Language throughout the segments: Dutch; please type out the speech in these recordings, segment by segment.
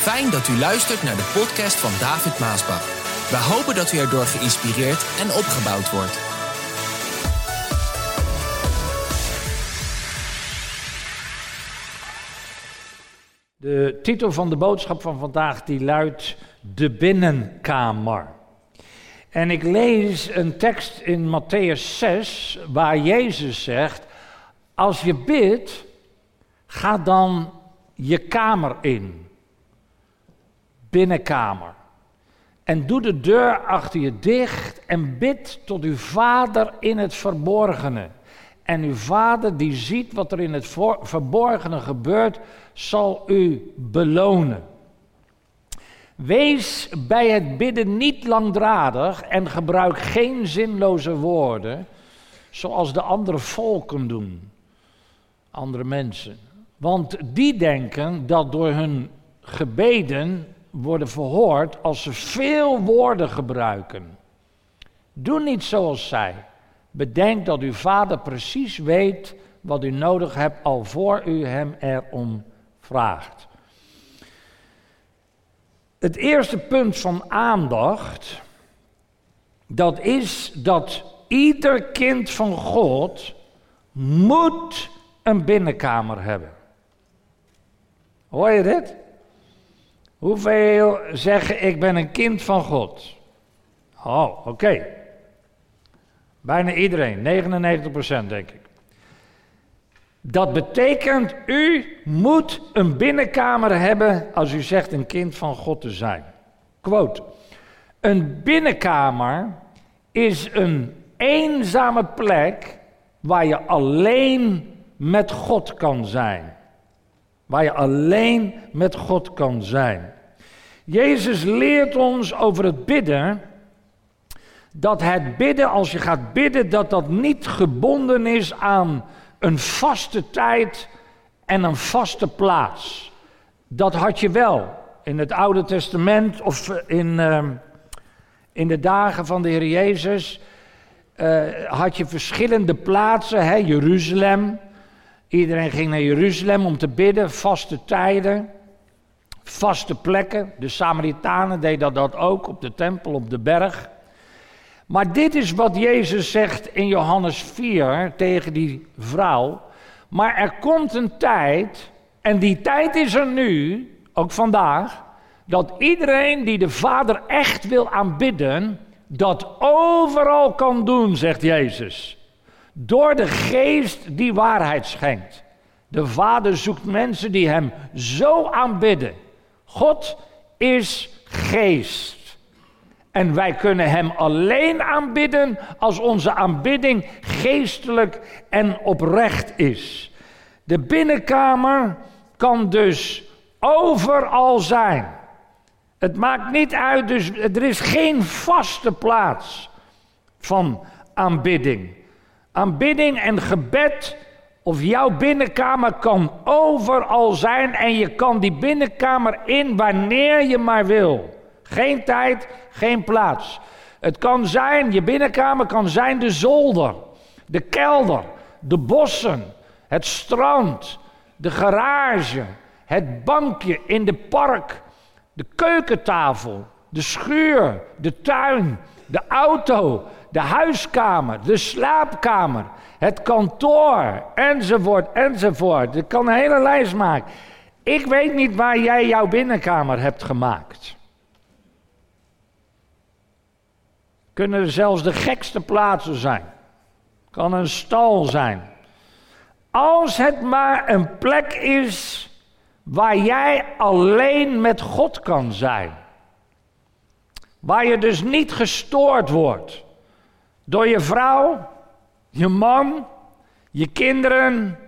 Fijn dat u luistert naar de podcast van David Maasbach. We hopen dat u erdoor geïnspireerd en opgebouwd wordt. De titel van de boodschap van vandaag die luidt De binnenkamer. En ik lees een tekst in Matthäus 6 waar Jezus zegt: Als je bidt, ga dan je kamer in. Binnenkamer. En doe de deur achter je dicht en bid tot uw Vader in het verborgene. En uw Vader die ziet wat er in het verborgene gebeurt, zal u belonen. Wees bij het bidden niet langdradig en gebruik geen zinloze woorden, zoals de andere volken doen, andere mensen. Want die denken dat door hun gebeden worden verhoord als ze veel woorden gebruiken. Doe niet zoals zij. Bedenk dat uw vader precies weet wat u nodig hebt al voor u hem erom vraagt. Het eerste punt van aandacht, dat is dat ieder kind van God moet een binnenkamer hebben. Hoor je dit? Hoeveel zeggen ik ben een kind van God? Oh, oké. Bijna iedereen, 99% denk ik. Dat betekent, u moet een binnenkamer hebben als u zegt een kind van God te zijn. Quote. Een binnenkamer is een eenzame plek waar je alleen met God kan zijn. Waar je alleen met God kan zijn. Jezus leert ons over het bidden. Dat het bidden, als je gaat bidden, dat dat niet gebonden is aan een vaste tijd en een vaste plaats. Dat had je wel in het Oude Testament of in, uh, in de dagen van de Heer Jezus. Uh, had je verschillende plaatsen, hè? Jeruzalem. Iedereen ging naar Jeruzalem om te bidden, vaste tijden, vaste plekken. De Samaritanen deden dat ook op de tempel, op de berg. Maar dit is wat Jezus zegt in Johannes 4 tegen die vrouw. Maar er komt een tijd, en die tijd is er nu, ook vandaag, dat iedereen die de Vader echt wil aanbidden, dat overal kan doen, zegt Jezus. Door de geest die waarheid schenkt. De Vader zoekt mensen die Hem zo aanbidden. God is geest. En wij kunnen Hem alleen aanbidden als onze aanbidding geestelijk en oprecht is. De binnenkamer kan dus overal zijn. Het maakt niet uit, dus er is geen vaste plaats van aanbidding. Aanbidding en gebed of jouw binnenkamer kan overal zijn en je kan die binnenkamer in wanneer je maar wil. Geen tijd, geen plaats. Het kan zijn, je binnenkamer kan zijn de zolder, de kelder, de bossen, het strand, de garage, het bankje in de park, de keukentafel, de schuur, de tuin, de auto, de huiskamer, de slaapkamer, het kantoor, enzovoort, enzovoort. Ik kan een hele lijst maken. Ik weet niet waar jij jouw binnenkamer hebt gemaakt. Kunnen er zelfs de gekste plaatsen zijn. Kan een stal zijn. Als het maar een plek is waar jij alleen met God kan zijn. Waar je dus niet gestoord wordt door je vrouw, je man, je kinderen,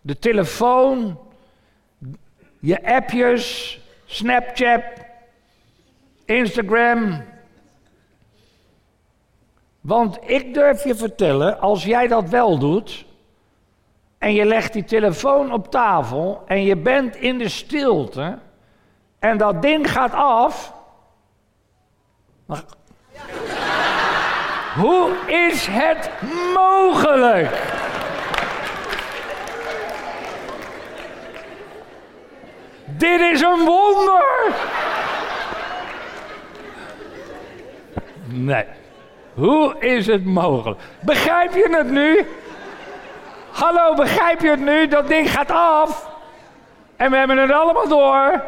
de telefoon, je appjes, Snapchat, Instagram, want ik durf je vertellen, als jij dat wel doet en je legt die telefoon op tafel en je bent in de stilte en dat ding gaat af. Hoe is het mogelijk? Dit is een wonder! Nee. Hoe is het mogelijk? Begrijp je het nu? Hallo, begrijp je het nu? Dat ding gaat af. En we hebben het allemaal door.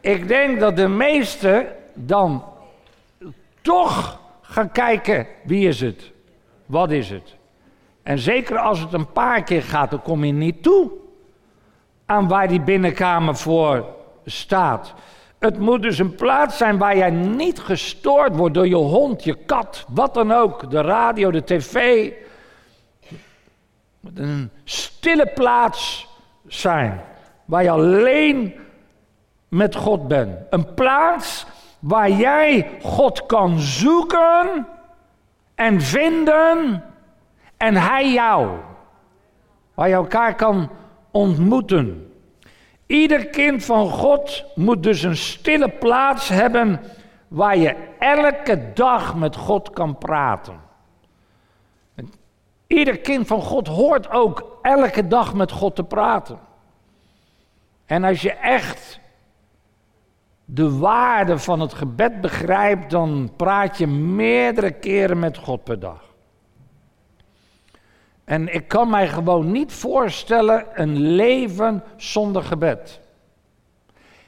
Ik denk dat de meesten dan toch gaan kijken, wie is het? Wat is het? En zeker als het een paar keer gaat, dan kom je niet toe aan waar die binnenkamer voor staat. Het moet dus een plaats zijn waar jij niet gestoord wordt door je hond, je kat, wat dan ook, de radio, de tv. Het een stille plaats zijn waar je alleen met God bent. Een plaats waar jij God kan zoeken en vinden en Hij jou. Waar je elkaar kan ontmoeten. Ieder kind van God moet dus een stille plaats hebben waar je elke dag met God kan praten. Ieder kind van God hoort ook elke dag met God te praten. En als je echt de waarde van het gebed begrijpt, dan praat je meerdere keren met God per dag. En ik kan mij gewoon niet voorstellen een leven zonder gebed.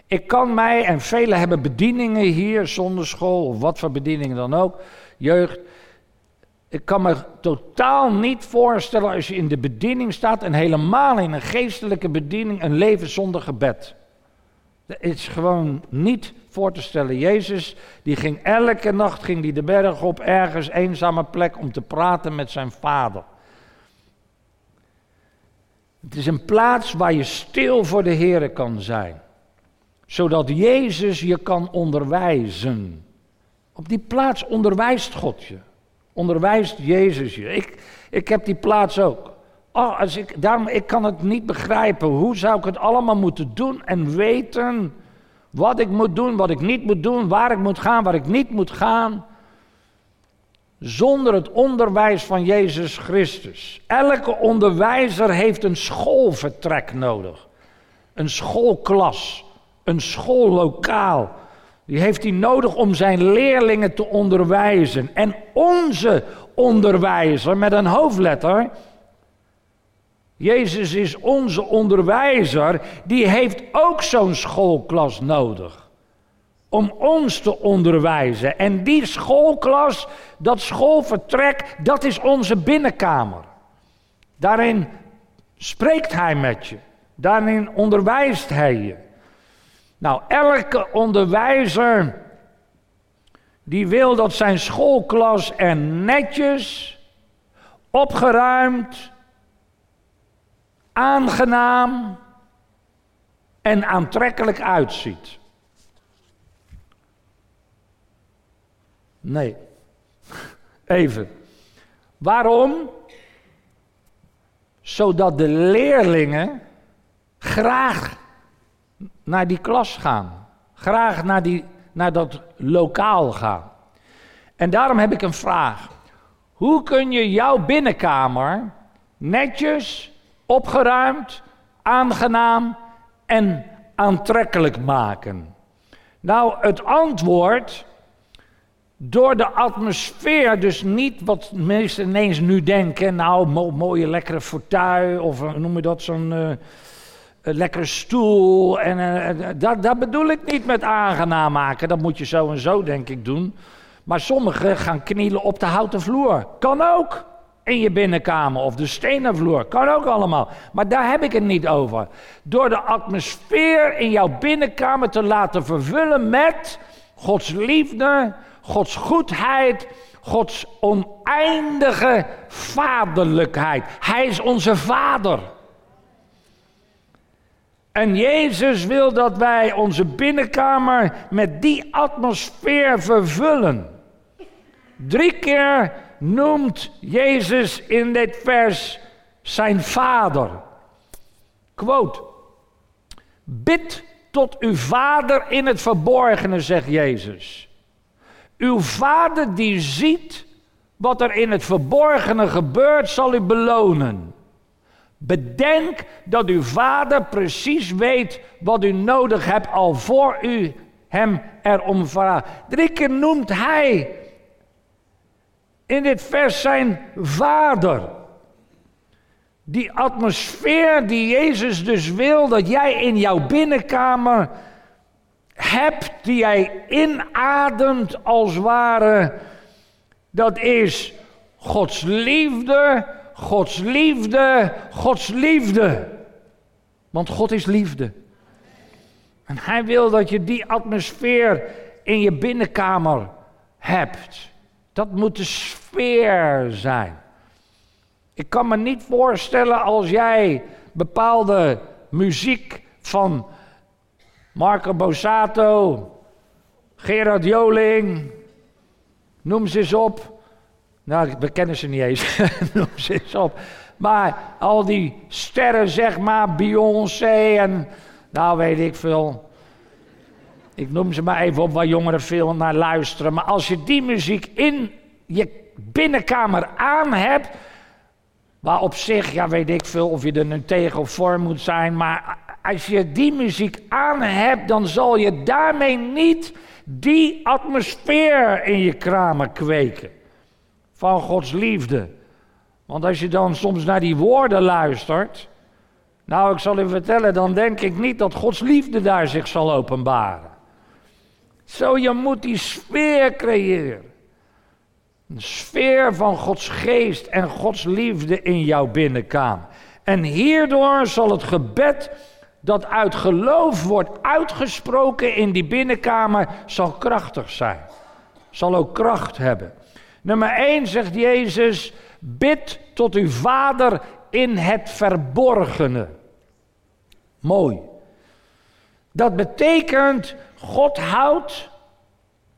Ik kan mij, en velen hebben bedieningen hier, zonder school of wat voor bedieningen dan ook, jeugd. Ik kan me totaal niet voorstellen als je in de bediening staat en helemaal in een geestelijke bediening een leven zonder gebed. Het is gewoon niet voor te stellen. Jezus, die ging elke nacht ging die de berg op, ergens eenzame plek om te praten met zijn vader. Het is een plaats waar je stil voor de Heer kan zijn. Zodat Jezus je kan onderwijzen. Op die plaats onderwijst God je. Onderwijst Jezus je. Ik, ik heb die plaats ook. Oh, als ik, daarom, ik kan het niet begrijpen. Hoe zou ik het allemaal moeten doen en weten wat ik moet doen, wat ik niet moet doen, waar ik moet gaan, waar ik niet moet gaan zonder het onderwijs van Jezus Christus. Elke onderwijzer heeft een schoolvertrek nodig. Een schoolklas, een schoollokaal. Die heeft hij nodig om zijn leerlingen te onderwijzen. En onze onderwijzer met een hoofdletter, Jezus is onze onderwijzer, die heeft ook zo'n schoolklas nodig om ons te onderwijzen. En die schoolklas, dat schoolvertrek, dat is onze binnenkamer. Daarin spreekt hij met je. Daarin onderwijst hij je. Nou, elke onderwijzer die wil dat zijn schoolklas er netjes, opgeruimd, aangenaam en aantrekkelijk uitziet. Nee. Even. Waarom? Zodat de leerlingen graag naar die klas gaan. Graag naar, die, naar dat lokaal gaan. En daarom heb ik een vraag. Hoe kun je jouw binnenkamer netjes, opgeruimd, aangenaam en aantrekkelijk maken? Nou, het antwoord door de atmosfeer, dus niet wat mensen ineens nu denken, nou, mooie lekkere fauteuil of uh, noem je dat, zo'n uh, lekkere stoel. En uh, dat, dat bedoel ik niet met aangenaam maken, dat moet je zo en zo denk ik doen. Maar sommigen gaan knielen op de houten vloer. Kan ook in je binnenkamer of de stenen vloer. Kan ook allemaal. Maar daar heb ik het niet over. Door de atmosfeer in jouw binnenkamer te laten vervullen met Gods liefde, Gods goedheid, Gods oneindige vaderlijkheid. Hij is onze vader. En Jezus wil dat wij onze binnenkamer met die atmosfeer vervullen. Drie keer noemt Jezus in dit vers zijn vader. Quote. Bid tot uw vader in het verborgene, zegt Jezus. Uw vader die ziet wat er in het verborgene gebeurt, zal u belonen. Bedenk dat uw vader precies weet wat u nodig hebt al voor u hem erom vraagt. Drie keer noemt hij in dit vers zijn vader. Die atmosfeer die Jezus dus wil dat jij in jouw binnenkamer hebt, die jij inademt als ware, dat is Gods liefde, Gods liefde, Gods liefde. Want God is liefde. En Hij wil dat je die atmosfeer in je binnenkamer hebt. Dat moet de sfeer zijn. Ik kan me niet voorstellen als jij bepaalde muziek van Marco Bosato, Gerard Joling, noem ze eens op. Nou, we kennen ze niet eens, noem ze eens op. Maar al die sterren, zeg maar, Beyoncé en nou weet ik veel. Ik noem ze maar even op waar jongeren veel naar luisteren. Maar als je die muziek in je binnenkamer aan hebt. Waar op zich, ja weet ik veel of je er nu tegen of voor moet zijn. Maar als je die muziek aan hebt, dan zal je daarmee niet die atmosfeer in je kamer kweken. Van Gods liefde. Want als je dan soms naar die woorden luistert. Nou, ik zal u vertellen, dan denk ik niet dat Gods liefde daar zich zal openbaren. Zo, je moet die sfeer creëren. Een sfeer van Gods geest en Gods liefde in jouw binnenkamer. En hierdoor zal het gebed dat uit geloof wordt uitgesproken in die binnenkamer, zal krachtig zijn. Zal ook kracht hebben. Nummer 1 zegt Jezus, bid tot uw Vader in het verborgene. Mooi. Dat betekent, God houdt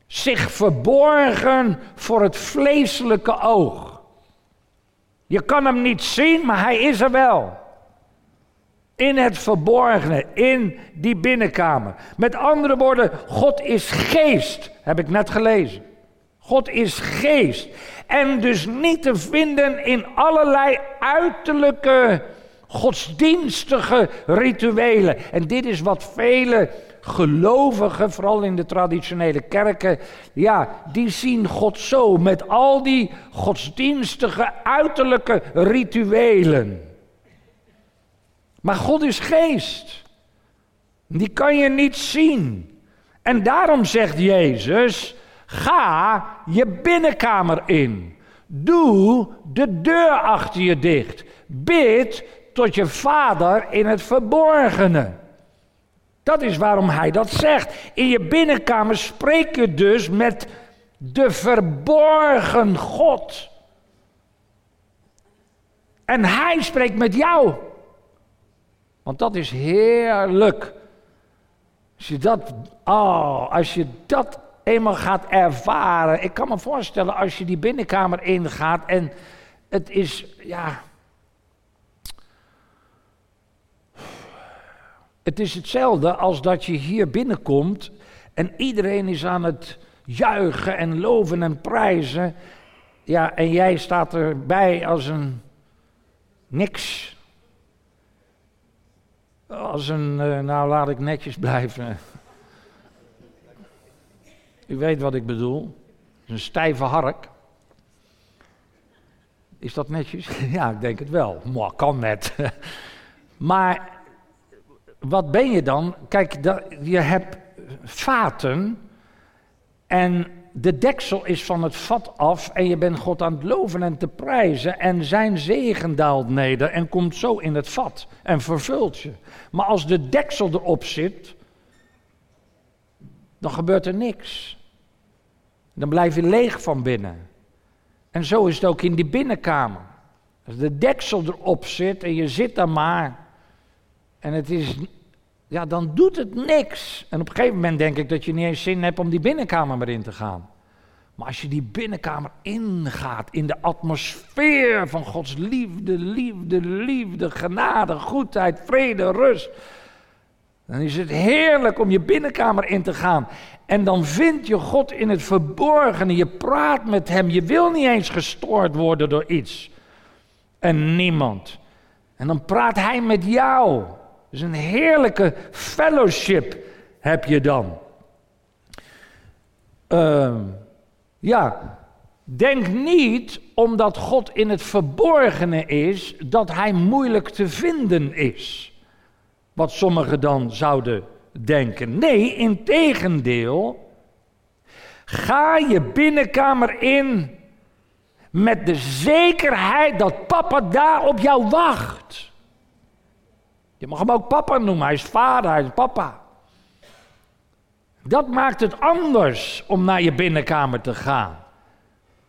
zich verborgen voor het vleeselijke oog. Je kan hem niet zien, maar hij is er wel. In het verborgene, in die binnenkamer. Met andere woorden, God is geest, heb ik net gelezen. God is geest. En dus niet te vinden in allerlei uiterlijke godsdienstige rituelen. En dit is wat vele gelovigen, vooral in de traditionele kerken, ja, die zien God zo met al die godsdienstige uiterlijke rituelen. Maar God is geest. Die kan je niet zien. En daarom zegt Jezus: ga je binnenkamer in. Doe de deur achter je dicht. Bid tot je vader in het verborgene. Dat is waarom hij dat zegt. In je binnenkamer spreek je dus met de verborgen God. En hij spreekt met jou. Want dat is heerlijk. Als je dat, oh, als je dat eenmaal gaat ervaren. Ik kan me voorstellen als je die binnenkamer ingaat en het is, ja, Het is hetzelfde als dat je hier binnenkomt en iedereen is aan het juichen en loven en prijzen. Ja, en jij staat erbij als een niks. Als een, eh, nou laat ik netjes blijven. U weet wat ik bedoel. Een stijve hark. Is dat netjes? Ja, ik denk het wel. Maar kan net. Maar wat ben je dan? Kijk, je hebt vaten en de deksel is van het vat af en je bent God aan het loven en te prijzen en zijn zegen daalt neder en komt zo in het vat en vervult je. Maar als de deksel erop zit, dan gebeurt er niks. Dan blijf je leeg van binnen. En zo is het ook in die binnenkamer. Als de deksel erop zit en je zit daar maar en het is, ja, dan doet het niks. En op een gegeven moment denk ik dat je niet eens zin hebt om die binnenkamer maar in te gaan. Maar als je die binnenkamer ingaat, in de atmosfeer van Gods liefde, liefde, liefde, genade, goedheid, vrede, rust. Dan is het heerlijk om je binnenkamer in te gaan. En dan vind je God in het verborgene. Je praat met Hem. Je wil niet eens gestoord worden door iets. En niemand. En dan praat hij met jou. Dus een heerlijke fellowship heb je dan. Uh, ja, denk niet omdat God in het verborgene is, dat hij moeilijk te vinden is. Wat sommigen dan zouden denken. Nee, in tegendeel. Ga je binnenkamer in met de zekerheid dat papa daar op jou wacht. Je mag hem ook papa noemen, hij is vader, hij is papa. Dat maakt het anders om naar je binnenkamer te gaan.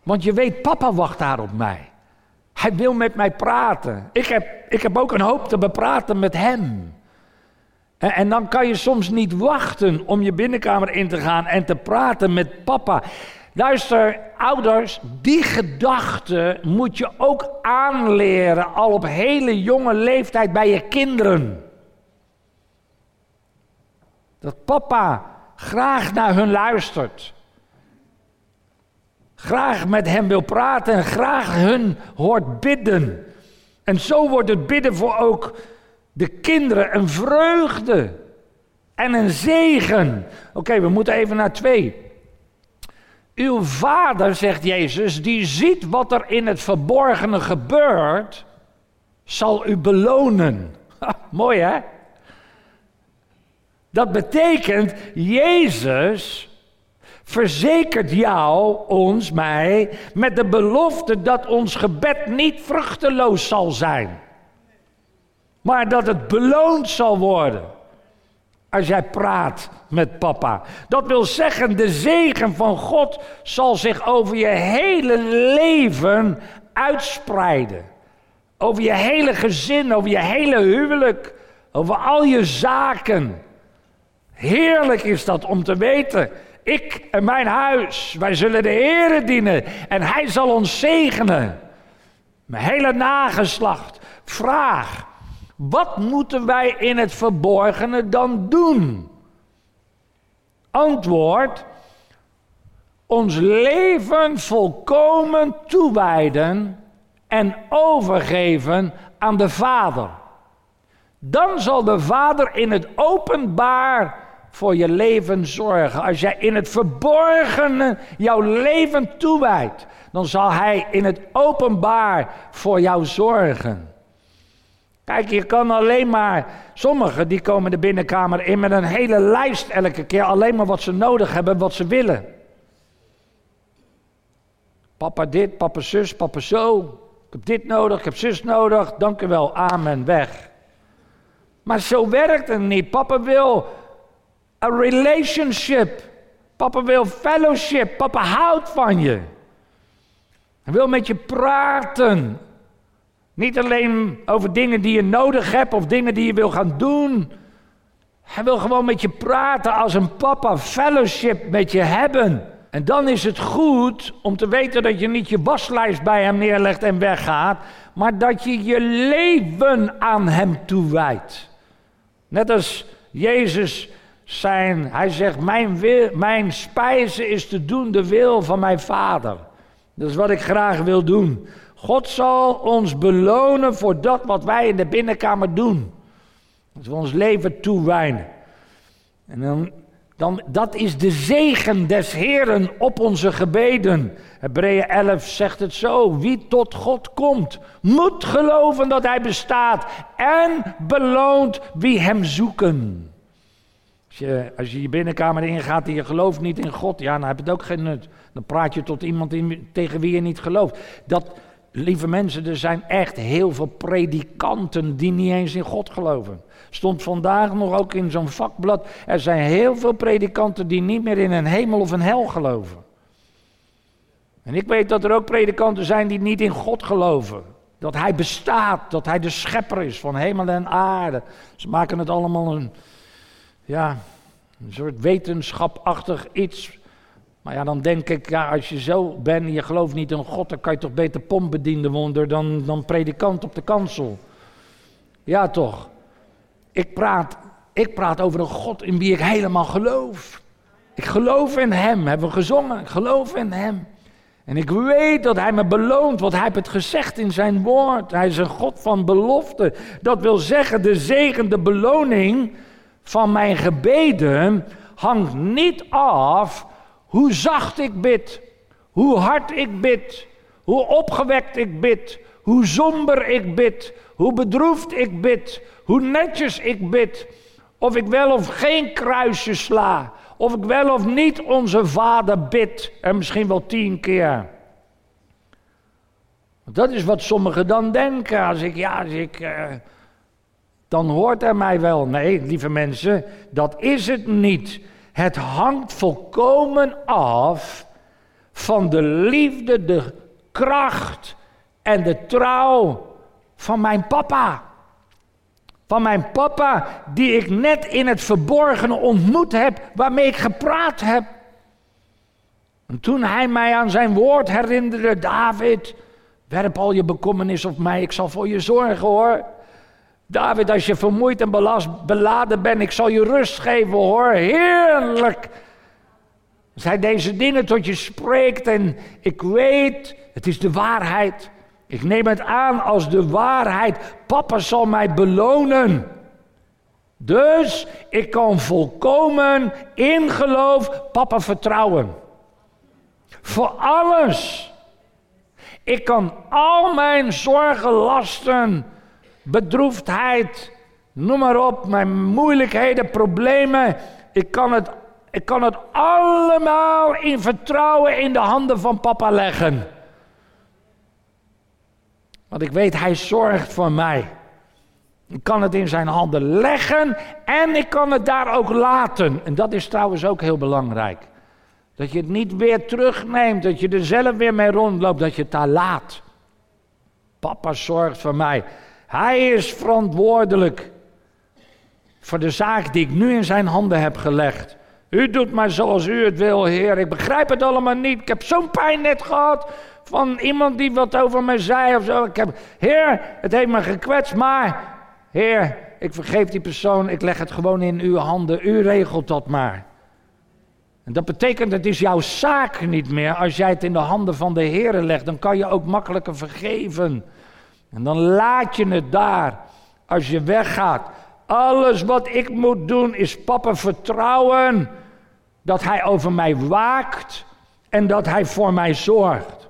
Want je weet, papa wacht daar op mij. Hij wil met mij praten. Ik heb, ik heb ook een hoop te bepraten met hem. En, en dan kan je soms niet wachten om je binnenkamer in te gaan en te praten met papa. Luister, ouders, die gedachte moet je ook aanleren al op hele jonge leeftijd bij je kinderen. Dat papa graag naar hun luistert. Graag met hen wil praten en graag hun hoort bidden. En zo wordt het bidden voor ook de kinderen een vreugde en een zegen. Oké, we moeten even naar twee. Uw vader, zegt Jezus, die ziet wat er in het verborgene gebeurt, zal u belonen. mooi hè? Dat betekent, Jezus verzekert jou, ons, mij, met de belofte dat ons gebed niet vruchteloos zal zijn. Maar dat het beloond zal worden als jij praat met papa. Dat wil zeggen, de zegen van God zal zich over je hele leven uitspreiden. Over je hele gezin, over je hele huwelijk, over al je zaken. Heerlijk is dat om te weten. Ik en mijn huis, wij zullen de Heere dienen en Hij zal ons zegenen. Mijn hele nageslacht. Vraag, wat moeten wij in het verborgene dan doen? Antwoord: ons leven volkomen toewijden en overgeven aan de Vader. Dan zal de Vader in het openbaar voor je leven zorgen. Als jij in het verborgene jouw leven toewijdt, dan zal Hij in het openbaar voor jou zorgen. Kijk, je kan alleen maar. Sommigen die komen de binnenkamer in met een hele lijst elke keer. Alleen maar wat ze nodig hebben, wat ze willen. Papa dit, papa zus, papa zo. Ik heb dit nodig, ik heb zus nodig. Dank u wel, amen, weg. Maar zo werkt het niet. Papa wil een relationship. Papa wil fellowship. Papa houdt van je. Hij wil met je praten. Niet alleen over dingen die je nodig hebt of dingen die je wil gaan doen. Hij wil gewoon met je praten als een papa, fellowship met je hebben. En dan is het goed om te weten dat je niet je waslijst bij hem neerlegt en weggaat, maar dat je je leven aan hem toewijdt. Net als Jezus zijn, hij zegt, mijn, wil, mijn spijze is te doen de wil van mijn vader. Dat is wat ik graag wil doen. God zal ons belonen voor dat wat wij in de binnenkamer doen. Dat we ons leven toewijnen. En dan, dan, dat is de zegen des Heren op onze gebeden. Hebreeën 11 zegt het zo: wie tot God komt, moet geloven dat Hij bestaat en beloont wie Hem zoeken. Als je, als je je binnenkamer ingaat en je gelooft niet in God, ja, dan heb het ook geen nut. Dan praat je tot iemand in, tegen wie je niet gelooft. Dat, Lieve mensen, er zijn echt heel veel predikanten die niet eens in God geloven. Stond vandaag nog ook in zo'n vakblad. Er zijn heel veel predikanten die niet meer in een hemel of een hel geloven. En ik weet dat er ook predikanten zijn die niet in God geloven. Dat Hij bestaat, dat Hij de schepper is van hemel en aarde. Ze maken het allemaal een, ja, een soort wetenschapachtig iets. Maar ja, dan denk ik, ja, als je zo bent en je gelooft niet in God, dan kan je toch beter pompbediende worden dan, dan predikant op de kansel. Ja, toch? Ik praat, ik praat over een God in wie ik helemaal geloof. Ik geloof in Hem, hebben we gezongen. Ik geloof in Hem. En ik weet dat hij me beloont, want hij heeft het gezegd in zijn woord. Hij is een God van belofte. Dat wil zeggen, de zegen, de beloning van mijn gebeden hangt niet af hoe zacht ik bid, hoe hard ik bid, hoe opgewekt ik bid, hoe somber ik bid, hoe bedroefd ik bid, hoe netjes ik bid, of ik wel of geen kruisje sla, of ik wel of niet onze vader bid, en misschien wel tien keer. Dat is wat sommigen dan denken. Als ik, ja, als ik, uh, dan hoort hij mij wel. Nee, lieve mensen, dat is het niet. Het hangt volkomen af van de liefde, de kracht en de trouw van mijn papa. Van mijn papa, die ik net in het verborgene ontmoet heb, waarmee ik gepraat heb. En toen hij mij aan zijn woord herinnerde, David, werp al je bekommernis op mij, ik zal voor je zorgen hoor. David, als je vermoeid en belast, beladen bent, ik zal je rust geven hoor. Heerlijk. Hij deze dingen tot je spreekt en ik weet, het is de waarheid. Ik neem het aan als de waarheid. Papa zal mij belonen. Dus ik kan volkomen in geloof papa vertrouwen. Voor alles. Ik kan al mijn zorgen, lasten, bedroefdheid, noem maar op, mijn moeilijkheden, problemen. Ik kan het, ik kan het allemaal in vertrouwen in de handen van papa leggen. Want ik weet, hij zorgt voor mij. Ik kan het in zijn handen leggen en ik kan het daar ook laten. En dat is trouwens ook heel belangrijk. Dat je het niet weer terugneemt, dat je er zelf weer mee rondloopt, dat je het daar laat. Papa zorgt voor mij. Hij is verantwoordelijk voor de zaak die ik nu in zijn handen heb gelegd. U doet maar zoals u het wil, Heer. Ik begrijp het allemaal niet. Ik heb zo'n pijn net gehad van iemand die wat over me zei of zo. Ik heb, heer, het heeft me gekwetst, maar Heer, ik vergeef die persoon. Ik leg het gewoon in uw handen. U regelt dat maar. En dat betekent, het is jouw zaak niet meer. Als jij het in de handen van de Heer legt, dan kan je ook makkelijker vergeven. En dan laat je het daar als je weggaat. Alles wat ik moet doen is papa vertrouwen dat hij over mij waakt en dat hij voor mij zorgt.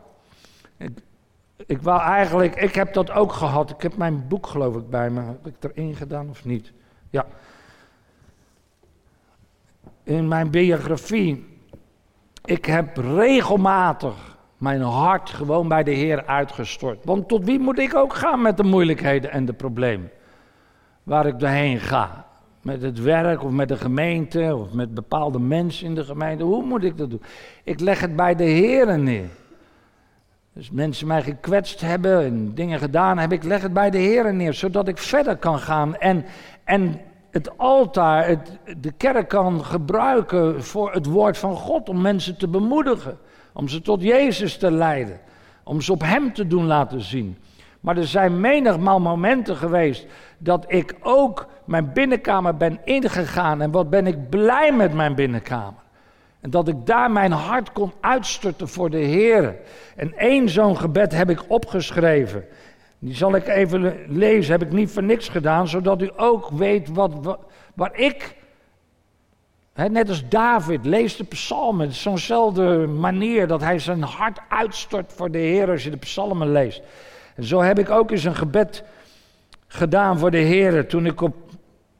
Ik, wou eigenlijk, ik heb dat ook gehad. Ik heb mijn boek geloof ik bij me. Heb ik erin gedaan of niet? Ja. In mijn biografie. Ik heb regelmatig mijn hart gewoon bij de Heer uitgestort. Want tot wie moet ik ook gaan met de moeilijkheden en de problemen? Waar ik doorheen ga. Met het werk of met de gemeente of met bepaalde mensen in de gemeente. Hoe moet ik dat doen? Ik leg het bij de Heer neer. Dus mensen mij gekwetst hebben en dingen gedaan hebben, ik leg het bij de Heer neer, zodat ik verder kan gaan en, en het altaar, het, de kerk kan gebruiken voor het woord van God om mensen te bemoedigen. Om ze tot Jezus te leiden. Om ze op Hem te doen laten zien. Maar er zijn menigmaal momenten geweest dat ik ook mijn binnenkamer ben ingegaan. En wat ben ik blij met mijn binnenkamer. En dat ik daar mijn hart kon uitstorten voor de Heer. En één zo'n gebed heb ik opgeschreven. Die zal ik even lezen, heb ik niet voor niks gedaan, zodat u ook weet wat, waar ik net als David, lees de psalmen. Zo'nzelfde manier dat hij zijn hart uitstort voor de Heer als je de psalmen leest. En zo heb ik ook eens een gebed gedaan voor de Heer toen ik op,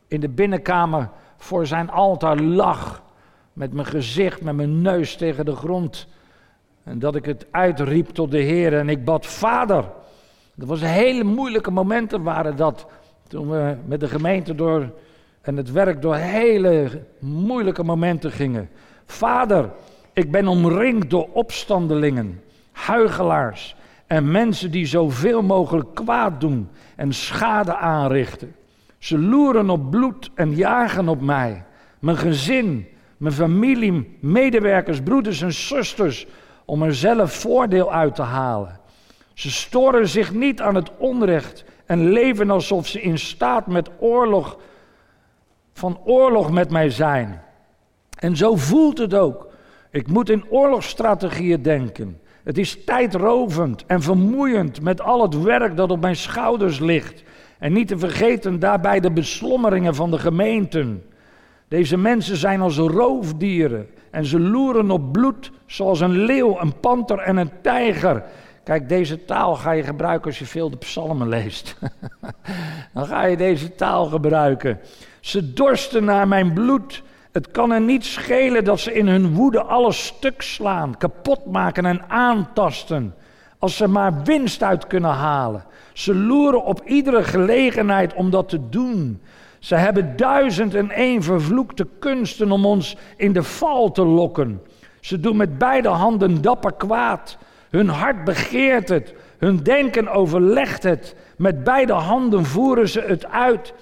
in de binnenkamer voor zijn altaar lag. Met mijn gezicht, met mijn neus tegen de grond. En dat ik het uitriep tot de Heer en ik bad, Vader. Dat was hele moeilijke momenten waren dat. Toen we met de gemeente door en het werk door hele moeilijke momenten gingen. Vader, ik ben omringd door opstandelingen, huigelaars en mensen die zoveel mogelijk kwaad doen en schade aanrichten. Ze loeren op bloed en jagen op mij, mijn gezin, mijn familie, medewerkers, broeders en zusters, om er zelf voordeel uit te halen. Ze storen zich niet aan het onrecht en leven alsof ze in staat met oorlog van oorlog met mij zijn. En zo voelt het ook. Ik moet in oorlogsstrategieën denken. Het is tijdrovend en vermoeiend met al het werk dat op mijn schouders ligt. En niet te vergeten daarbij de beslommeringen van de gemeenten. Deze mensen zijn als roofdieren en ze loeren op bloed zoals een leeuw, een panter en een tijger. Kijk, deze taal ga je gebruiken als je veel de psalmen leest. Dan ga je deze taal gebruiken. Ze dorsten naar mijn bloed. Het kan er niet schelen dat ze in hun woede alles stuk slaan, kapot maken en aantasten. Als ze maar winst uit kunnen halen. Ze loeren op iedere gelegenheid om dat te doen. Ze hebben duizend en één vervloekte kunsten om ons in de val te lokken. Ze doen met beide handen dapper kwaad. Hun hart begeert het. Hun denken overlegt het. Met beide handen voeren ze het uit.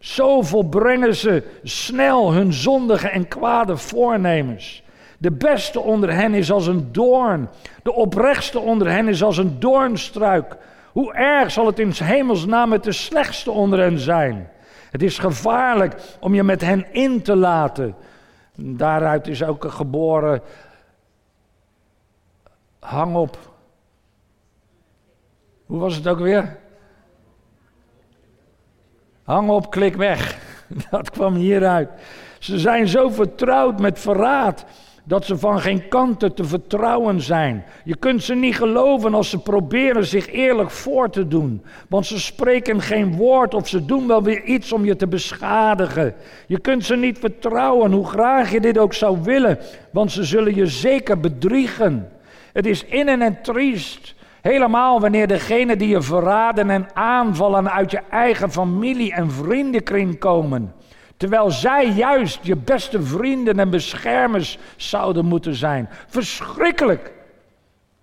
Zo volbrengen ze snel hun zondige en kwade voornemens. De beste onder hen is als een doorn. De oprechtste onder hen is als een doornstruik. Hoe erg zal het in hemelsnaam met de slechtste onder hen zijn? Het is gevaarlijk om je met hen in te laten. Daaruit is ook geboren. Hang op. Hoe was het ook weer? Hang op, klik weg. Dat kwam hieruit. Ze zijn zo vertrouwd met verraad dat ze van geen kanten te vertrouwen zijn. Je kunt ze niet geloven als ze proberen zich eerlijk voor te doen. Want ze spreken geen woord of ze doen wel weer iets om je te beschadigen. Je kunt ze niet vertrouwen, hoe graag je dit ook zou willen, want ze zullen je zeker bedriegen. Het is innen en triest. Helemaal wanneer degenen die je verraden en aanvallen uit je eigen familie en vriendenkring komen. Terwijl zij juist je beste vrienden en beschermers zouden moeten zijn. Verschrikkelijk.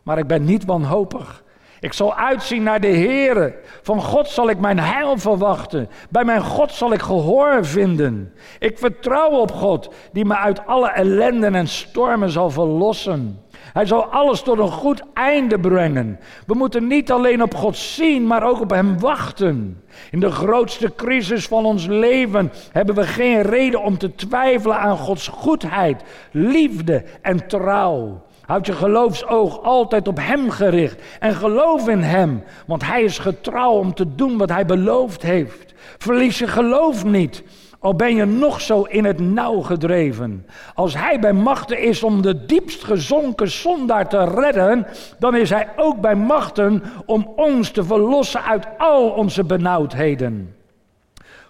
Maar ik ben niet wanhopig. Ik zal uitzien naar de Heere. Van God zal ik mijn heil verwachten. Bij mijn God zal ik gehoor vinden. Ik vertrouw op God, die me uit alle ellenden en stormen zal verlossen. Hij zal alles tot een goed einde brengen. We moeten niet alleen op God zien, maar ook op Hem wachten. In de grootste crisis van ons leven hebben we geen reden om te twijfelen aan Gods goedheid, liefde en trouw. Houd je geloofsoog altijd op Hem gericht en geloof in Hem, want Hij is getrouw om te doen wat Hij beloofd heeft. Verlies je geloof niet. Al ben je nog zo in het nauw gedreven. Als hij bij machten is om de diepst gezonken zondaar te redden, dan is hij ook bij machten om ons te verlossen uit al onze benauwdheden.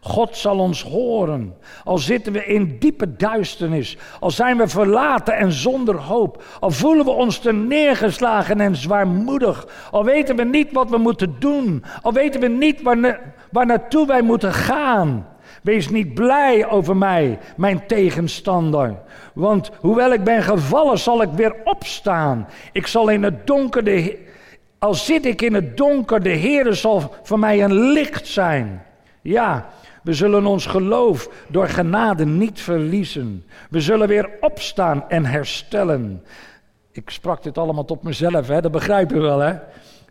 God zal ons horen. Al zitten we in diepe duisternis. Al zijn we verlaten en zonder hoop. Al voelen we ons te neergeslagen en zwaarmoedig. Al weten we niet wat we moeten doen. Al weten we niet waar, waar naartoe wij moeten gaan. Wees niet blij over mij, mijn tegenstander. Want hoewel ik ben gevallen, zal ik weer opstaan. Ik zal in het donker, de, al zit ik in het donker, de Heer zal voor mij een licht zijn. Ja, we zullen ons geloof door genade niet verliezen. We zullen weer opstaan en herstellen. Ik sprak dit allemaal tot mezelf, hè? dat begrijp je wel, hè?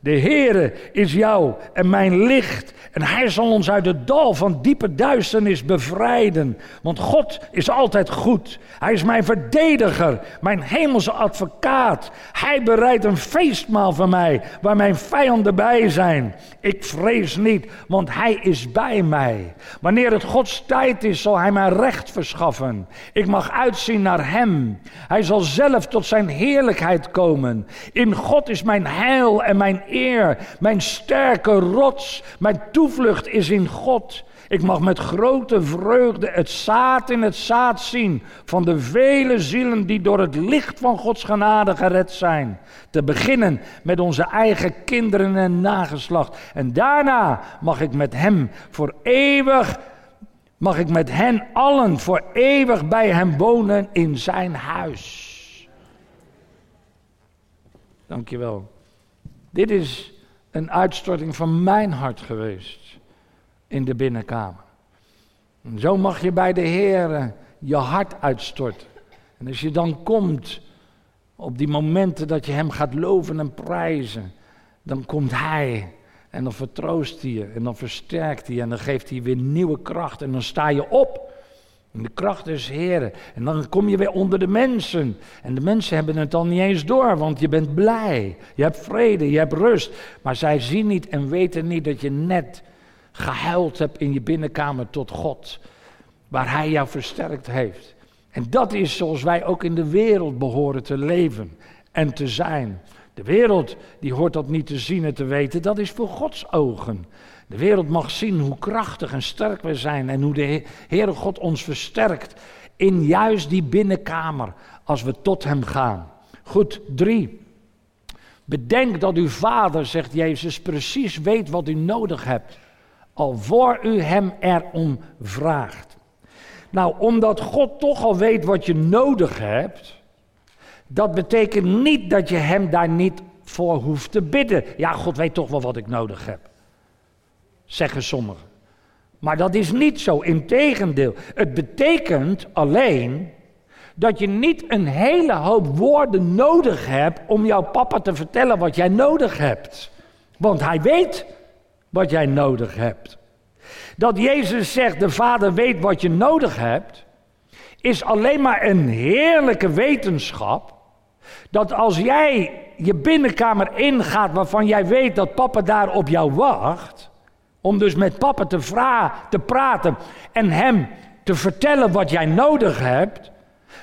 De Heere is jou en mijn licht. En Hij zal ons uit het dal van diepe duisternis bevrijden. Want God is altijd goed. Hij is mijn verdediger, mijn hemelse advocaat. Hij bereidt een feestmaal voor mij, waar mijn vijanden bij zijn. Ik vrees niet, want Hij is bij mij. Wanneer het Gods tijd is, zal Hij mij recht verschaffen. Ik mag uitzien naar Hem. Hij zal zelf tot Zijn heerlijkheid komen. In God is mijn heil en mijn mijn sterke rots, mijn toevlucht is in God. Ik mag met grote vreugde het zaad in het zaad zien van de vele zielen die door het licht van Gods genade gered zijn. Te beginnen met onze eigen kinderen en nageslacht. En daarna mag ik met Hem voor eeuwig, mag ik met hen allen voor eeuwig bij Hem wonen in Zijn huis. Dankjewel. Dit is een uitstorting van mijn hart geweest in de binnenkamer. En zo mag je bij de Heer je hart uitstorten. En als je dan komt op die momenten dat je Hem gaat loven en prijzen, dan komt Hij en dan vertroost hij je en dan versterkt hij en dan geeft hij weer nieuwe kracht en dan sta je op. De kracht des Heren. En dan kom je weer onder de mensen. En de mensen hebben het dan niet eens door, want je bent blij. Je hebt vrede, je hebt rust. Maar zij zien niet en weten niet dat je net gehuild hebt in je binnenkamer tot God. Waar Hij jou versterkt heeft. En dat is zoals wij ook in de wereld behoren te leven en te zijn. De wereld die hoort dat niet te zien en te weten, dat is voor Gods ogen. De wereld mag zien hoe krachtig en sterk we zijn en hoe de Heere God ons versterkt in juist die binnenkamer als we tot Hem gaan. Goed, drie. Bedenk dat uw Vader, zegt Jezus, precies weet wat u nodig hebt, al voor u Hem erom vraagt. Nou, omdat God toch al weet wat je nodig hebt, dat betekent niet dat je Hem daar niet voor hoeft te bidden. Ja, God weet toch wel wat ik nodig heb zeggen sommigen. Maar dat is niet zo, integendeel. Het betekent alleen dat je niet een hele hoop woorden nodig hebt om jouw papa te vertellen wat jij nodig hebt. Want hij weet wat jij nodig hebt. Dat Jezus zegt, de Vader weet wat je nodig hebt, is alleen maar een heerlijke wetenschap. Dat als jij je binnenkamer ingaat waarvan jij weet dat papa daar op jou wacht, om dus met papa te, te praten en hem te vertellen wat jij nodig hebt.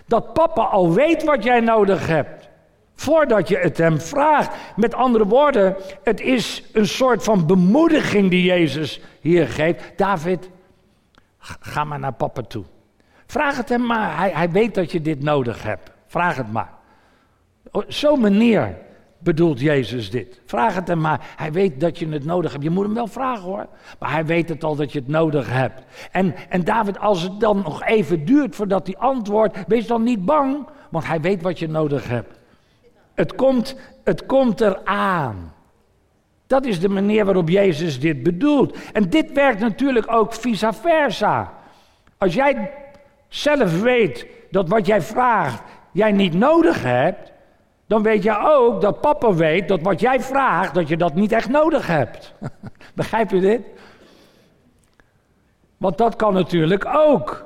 Dat papa al weet wat jij nodig hebt. Voordat je het hem vraagt. Met andere woorden, het is een soort van bemoediging die Jezus hier geeft. David, ga maar naar papa toe. Vraag het hem maar. Hij, hij weet dat je dit nodig hebt. Vraag het maar. Zo'n manier bedoelt Jezus dit? Vraag het hem maar. Hij weet dat je het nodig hebt. Je moet hem wel vragen hoor. Maar hij weet het al dat je het nodig hebt. En, en David, als het dan nog even duurt voordat hij antwoordt, wees dan niet bang, want hij weet wat je nodig hebt. Het komt, het komt eraan. Dat is de manier waarop Jezus dit bedoelt. En dit werkt natuurlijk ook vice versa. Als jij zelf weet dat wat jij vraagt jij niet nodig hebt, dan weet je ook dat papa weet dat wat jij vraagt, dat je dat niet echt nodig hebt. Begrijp je dit? Want dat kan natuurlijk ook.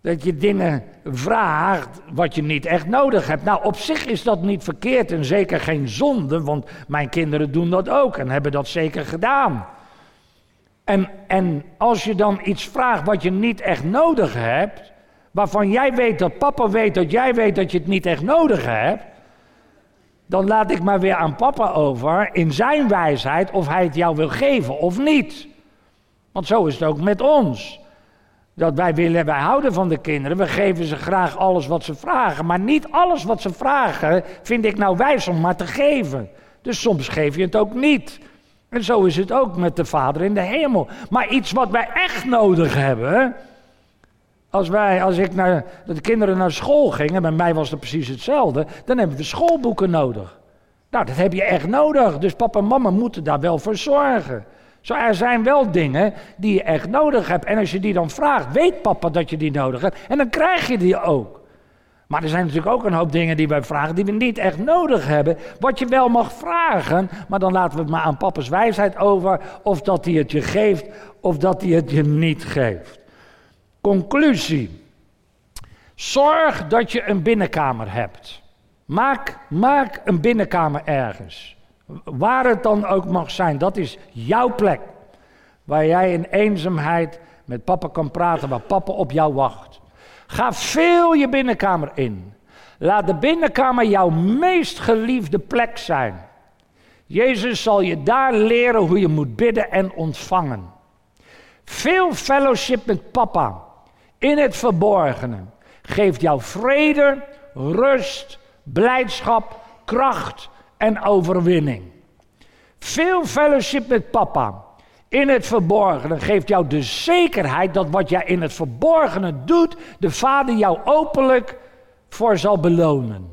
Dat je dingen vraagt wat je niet echt nodig hebt. Nou, op zich is dat niet verkeerd en zeker geen zonde, want mijn kinderen doen dat ook en hebben dat zeker gedaan. En, en als je dan iets vraagt wat je niet echt nodig hebt, waarvan jij weet dat papa weet dat jij weet dat je het niet echt nodig hebt, dan laat ik maar weer aan papa over in zijn wijsheid of hij het jou wil geven of niet. Want zo is het ook met ons. Dat wij willen, wij houden van de kinderen, we geven ze graag alles wat ze vragen, maar niet alles wat ze vragen vind ik nou wijs om maar te geven. Dus soms geef je het ook niet. En zo is het ook met de Vader in de hemel. Maar iets wat wij echt nodig hebben, als, wij, als ik naar, de kinderen naar school gingen, bij mij was het precies hetzelfde, dan hebben we schoolboeken nodig. Nou, dat heb je echt nodig. Dus papa en mama moeten daar wel voor zorgen. Zo, er zijn wel dingen die je echt nodig hebt. En als je die dan vraagt, weet papa dat je die nodig hebt. En dan krijg je die ook. Maar er zijn natuurlijk ook een hoop dingen die wij vragen die we niet echt nodig hebben. Wat je wel mag vragen, maar dan laten we het maar aan papa's wijsheid over. Of dat hij het je geeft, of dat hij het je niet geeft. Conclusie. Zorg dat je een binnenkamer hebt. Maak, maak een binnenkamer ergens. Waar het dan ook mag zijn, dat is jouw plek. Waar jij in eenzaamheid met papa kan praten, waar papa op jou wacht. Ga veel je binnenkamer in. Laat de binnenkamer jouw meest geliefde plek zijn. Jezus zal je daar leren hoe je moet bidden en ontvangen. Veel fellowship met papa in het verborgene geeft jou vrede, rust, blijdschap, kracht en overwinning. Veel fellowship met papa in het verborgene geeft jou de zekerheid dat wat jij in het verborgene doet, de Vader jou openlijk voor zal belonen.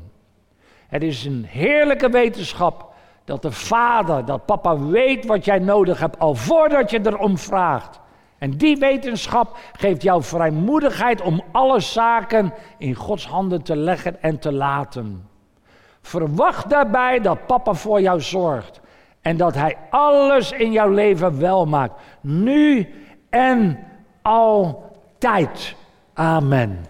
Het is een heerlijke wetenschap dat de Vader, dat papa weet wat jij nodig hebt al voordat je erom vraagt. En die wetenschap geeft jou vrijmoedigheid om alle zaken in Gods handen te leggen en te laten. Verwacht daarbij dat papa voor jou zorgt en dat hij alles in jouw leven wel maakt, nu en altijd. Amen.